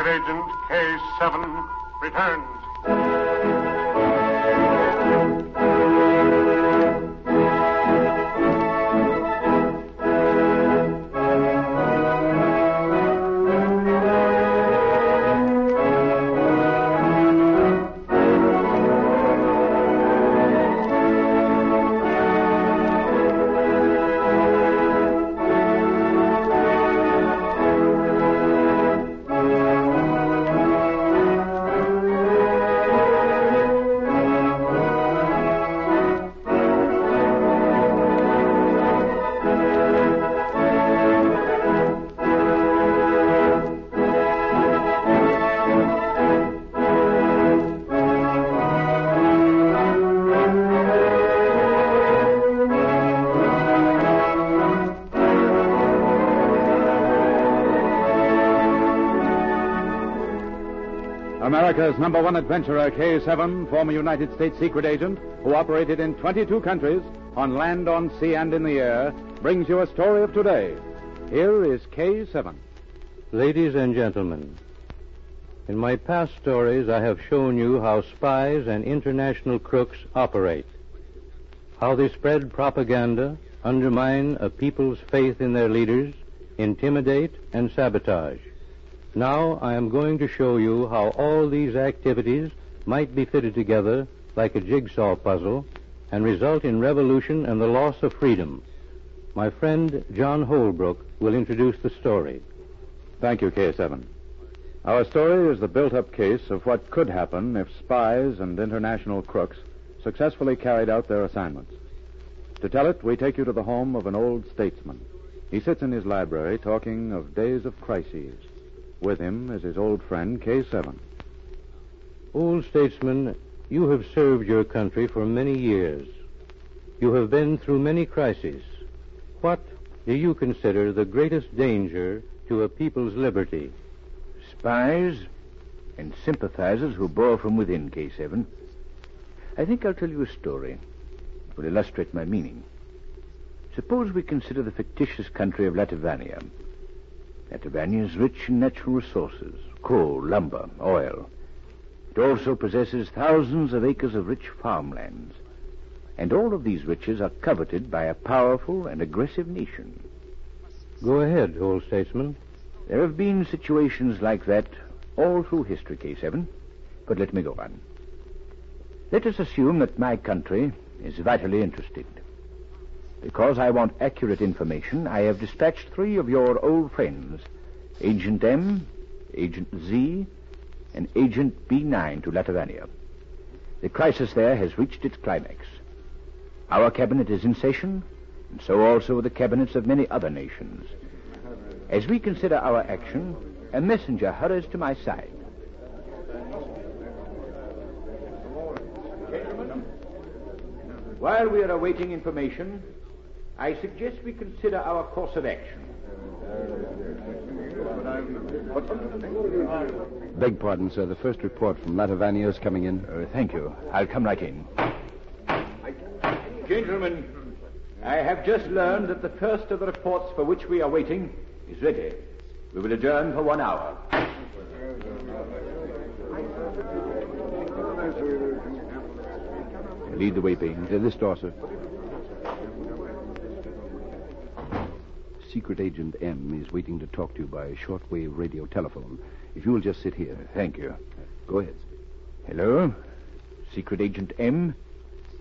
Secret Agent K7 returns. America's number one adventurer, K7, former United States secret agent who operated in 22 countries on land, on sea, and in the air, brings you a story of today. Here is K7. Ladies and gentlemen, in my past stories, I have shown you how spies and international crooks operate, how they spread propaganda, undermine a people's faith in their leaders, intimidate, and sabotage. Now I am going to show you how all these activities might be fitted together like a jigsaw puzzle and result in revolution and the loss of freedom. My friend John Holbrook will introduce the story. Thank you, K7. Our story is the built up case of what could happen if spies and international crooks successfully carried out their assignments. To tell it, we take you to the home of an old statesman. He sits in his library talking of days of crises. With him is his old friend, K7. Old statesman, you have served your country for many years. You have been through many crises. What do you consider the greatest danger to a people's liberty? Spies and sympathizers who bore from within, K7. I think I'll tell you a story. It will illustrate my meaning. Suppose we consider the fictitious country of Latvania. Latvania is rich in natural resources coal, lumber, oil. It also possesses thousands of acres of rich farmlands. And all of these riches are coveted by a powerful and aggressive nation. Go ahead, old statesman. There have been situations like that all through history, K7. But let me go on. Let us assume that my country is vitally interested. Because I want accurate information, I have dispatched three of your old friends, Agent M, Agent Z, and Agent B9 to Latvania. The crisis there has reached its climax. Our cabinet is in session, and so also are the cabinets of many other nations. As we consider our action, a messenger hurries to my side. While we are awaiting information, I suggest we consider our course of action. Beg pardon, sir. The first report from Latvania is coming in. Uh, thank you. I'll come right in. Gentlemen, I have just learned that the first of the reports for which we are waiting is ready. We will adjourn for one hour. Lead the way, Bain. To this door, sir. Secret Agent M is waiting to talk to you by shortwave radio telephone. If you will just sit here. Thank you. Go ahead. Hello? Secret Agent M?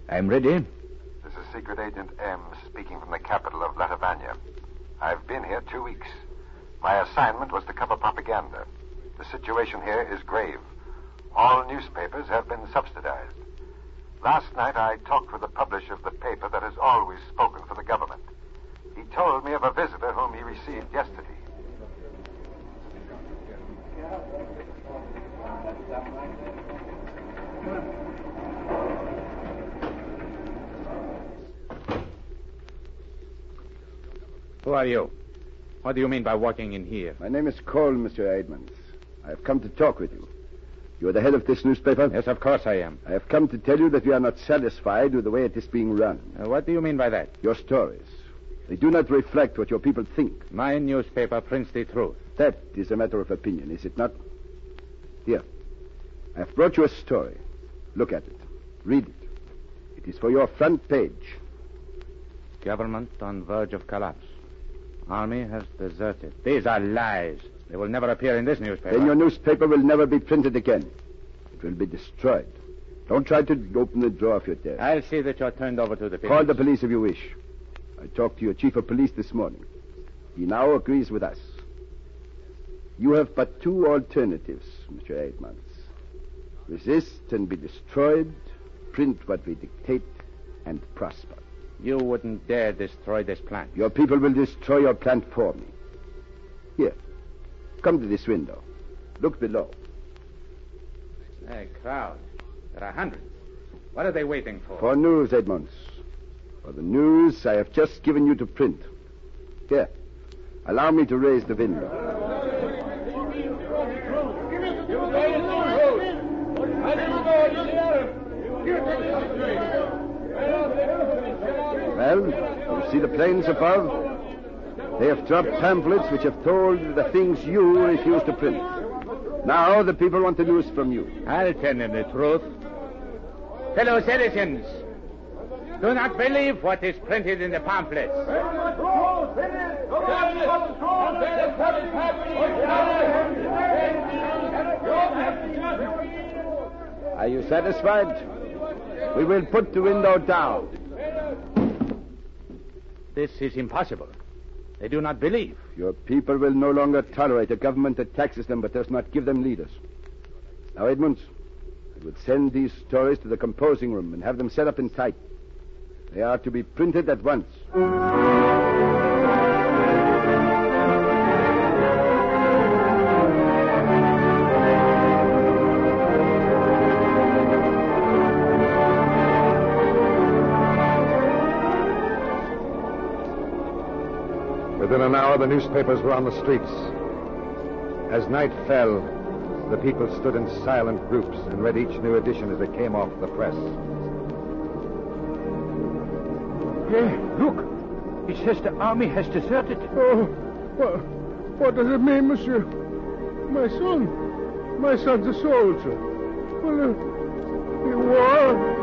I'm ready. This is Secret Agent M speaking from the capital of Latvania. I've been here two weeks. My assignment was to cover propaganda. The situation here is grave. All newspapers have been subsidized. Last night I talked with the publisher of the paper that has always spoken for the government. He told me of a visitor whom he received yesterday. Who are you? What do you mean by walking in here? My name is Cole, Mr. Edmonds. I have come to talk with you. You are the head of this newspaper? Yes, of course I am. I have come to tell you that we are not satisfied with the way it is being run. Uh, what do you mean by that? Your stories. They do not reflect what your people think. My newspaper prints the truth. That is a matter of opinion, is it not? Here. I have brought you a story. Look at it. Read it. It is for your front page. Government on verge of collapse. Army has deserted. These are lies. They will never appear in this newspaper. Then your newspaper will never be printed again. It will be destroyed. Don't try to open the drawer of your desk. I'll see that you're turned over to the police. Call the police if you wish. I talked to your chief of police this morning. He now agrees with us. You have but two alternatives, Mr. Edmonds. Resist and be destroyed, print what we dictate, and prosper. You wouldn't dare destroy this plant. Your people will destroy your plant for me. Here, come to this window. Look below. A crowd. There are hundreds. What are they waiting for? For news, Edmonds. For the news I have just given you to print. Here, allow me to raise the window. Well, you see the planes above? They have dropped pamphlets which have told the things you refuse to print. Now the people want the news from you. I'll tell them the truth. Fellow citizens, do not believe what is printed in the pamphlets. Are you satisfied? We will put the window down. This is impossible. They do not believe. Your people will no longer tolerate a government that taxes them but does not give them leaders. Now, Edmonds, I would send these stories to the composing room and have them set up in type. They are to be printed at once. Within an hour, the newspapers were on the streets. As night fell, the people stood in silent groups and read each new edition as it came off the press. Hey, look. It says the army has deserted. Oh, what, what does it mean, monsieur? My son. My son's a soldier. Well, uh, he war.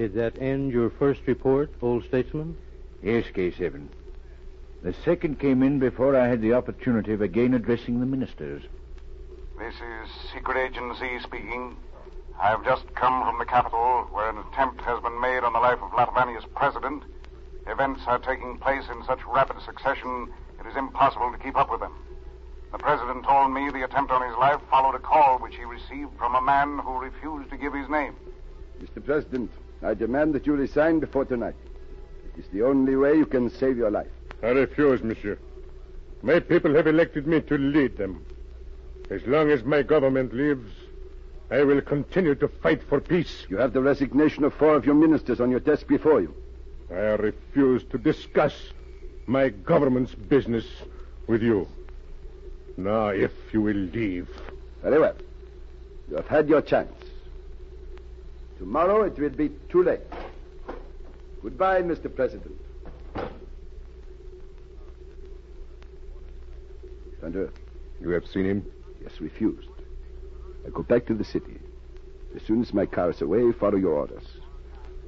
Did that end your first report, old statesman? Yes, K7. The second came in before I had the opportunity of again addressing the ministers. This is Secret Agent Z speaking. I have just come from the capital where an attempt has been made on the life of Latvania's president. Events are taking place in such rapid succession, it is impossible to keep up with them. The president told me the attempt on his life followed a call which he received from a man who refused to give his name. Mr. President, I demand that you resign before tonight. It is the only way you can save your life. I refuse, monsieur. My people have elected me to lead them. As long as my government lives, I will continue to fight for peace. You have the resignation of four of your ministers on your desk before you. I refuse to discuss my government's business with you. Now, if you will leave. Very well. You have had your chance. Tomorrow it will be too late. Goodbye, Mr. President. Thunder, You have seen him? yes, refused. I go back to the city. As soon as my car is away, follow your orders.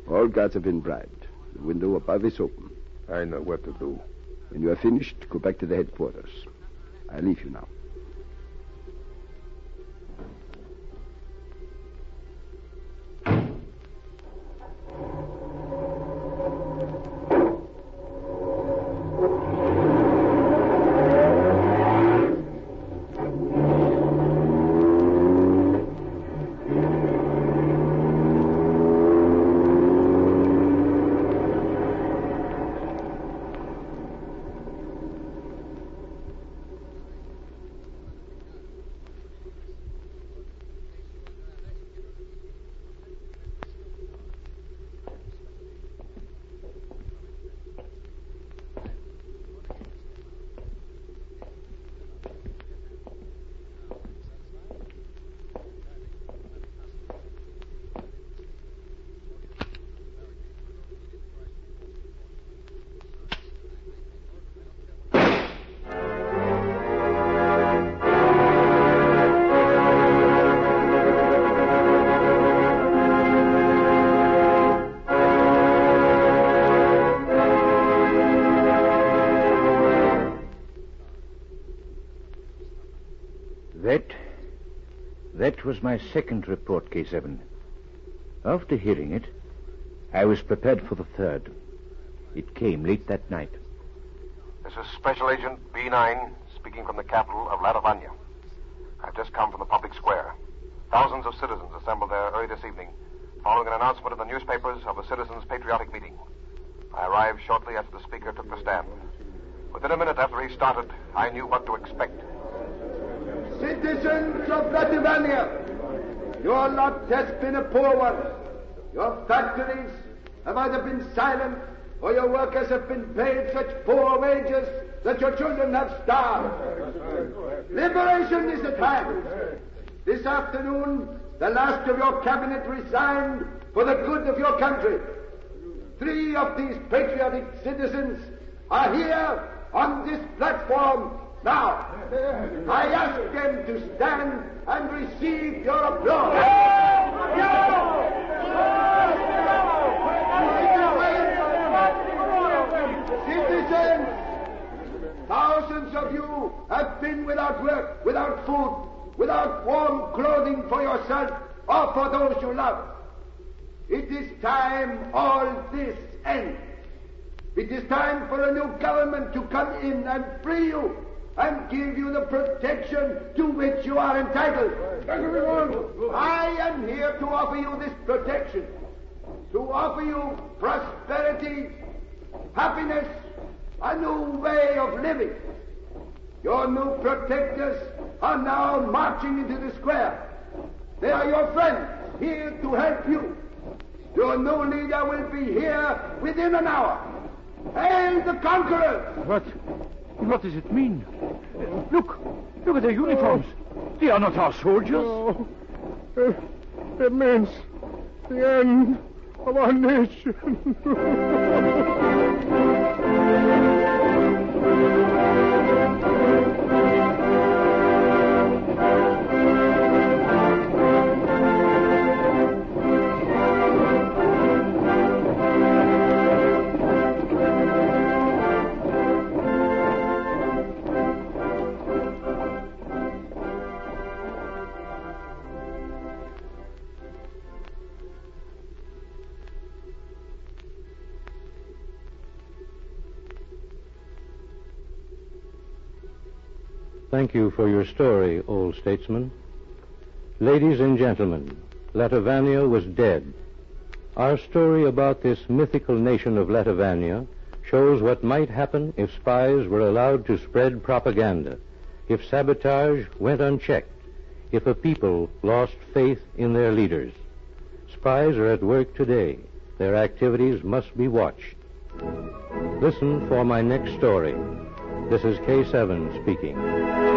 All guards have been bribed. The window above is open. I know what to do. When you are finished, go back to the headquarters. I leave you now. That. That was my second report, K7. After hearing it, I was prepared for the third. It came late that night. This is Special Agent B9 speaking from the capital of Latavania. I've just come from the public square. Thousands of citizens assembled there early this evening, following an announcement in the newspapers of the citizens' patriotic meeting. I arrived shortly after the speaker took the stand. Within a minute after he started, I knew what to expect. Citizens of Latvania, your lot has been a poor one. Your factories have either been silent or your workers have been paid such poor wages that your children have starved. Liberation is at hand. This afternoon, the last of your cabinet resigned for the good of your country. Three of these patriotic citizens are here on this platform now. I ask them to stand and receive your applause. Citizens, thousands of you have been without work, without food, without warm clothing for yourself or for those you love. It is time all this ends. It is time for a new government to come in and free you and give you the protection to which you are entitled. Everyone, I am here to offer you this protection, to offer you prosperity, happiness, a new way of living. Your new protectors are now marching into the square. They are your friends, here to help you. Your new leader will be here within an hour. Hail the conquerors! What? What does it mean? Look! Look at their uniforms! Oh. They are not our soldiers! Oh, uh, it, it means the end of our nation. Thank you for your story, old statesman. Ladies and gentlemen, Latavania was dead. Our story about this mythical nation of Latavania shows what might happen if spies were allowed to spread propaganda, if sabotage went unchecked, if a people lost faith in their leaders. Spies are at work today. Their activities must be watched. Listen for my next story. This is K7 speaking.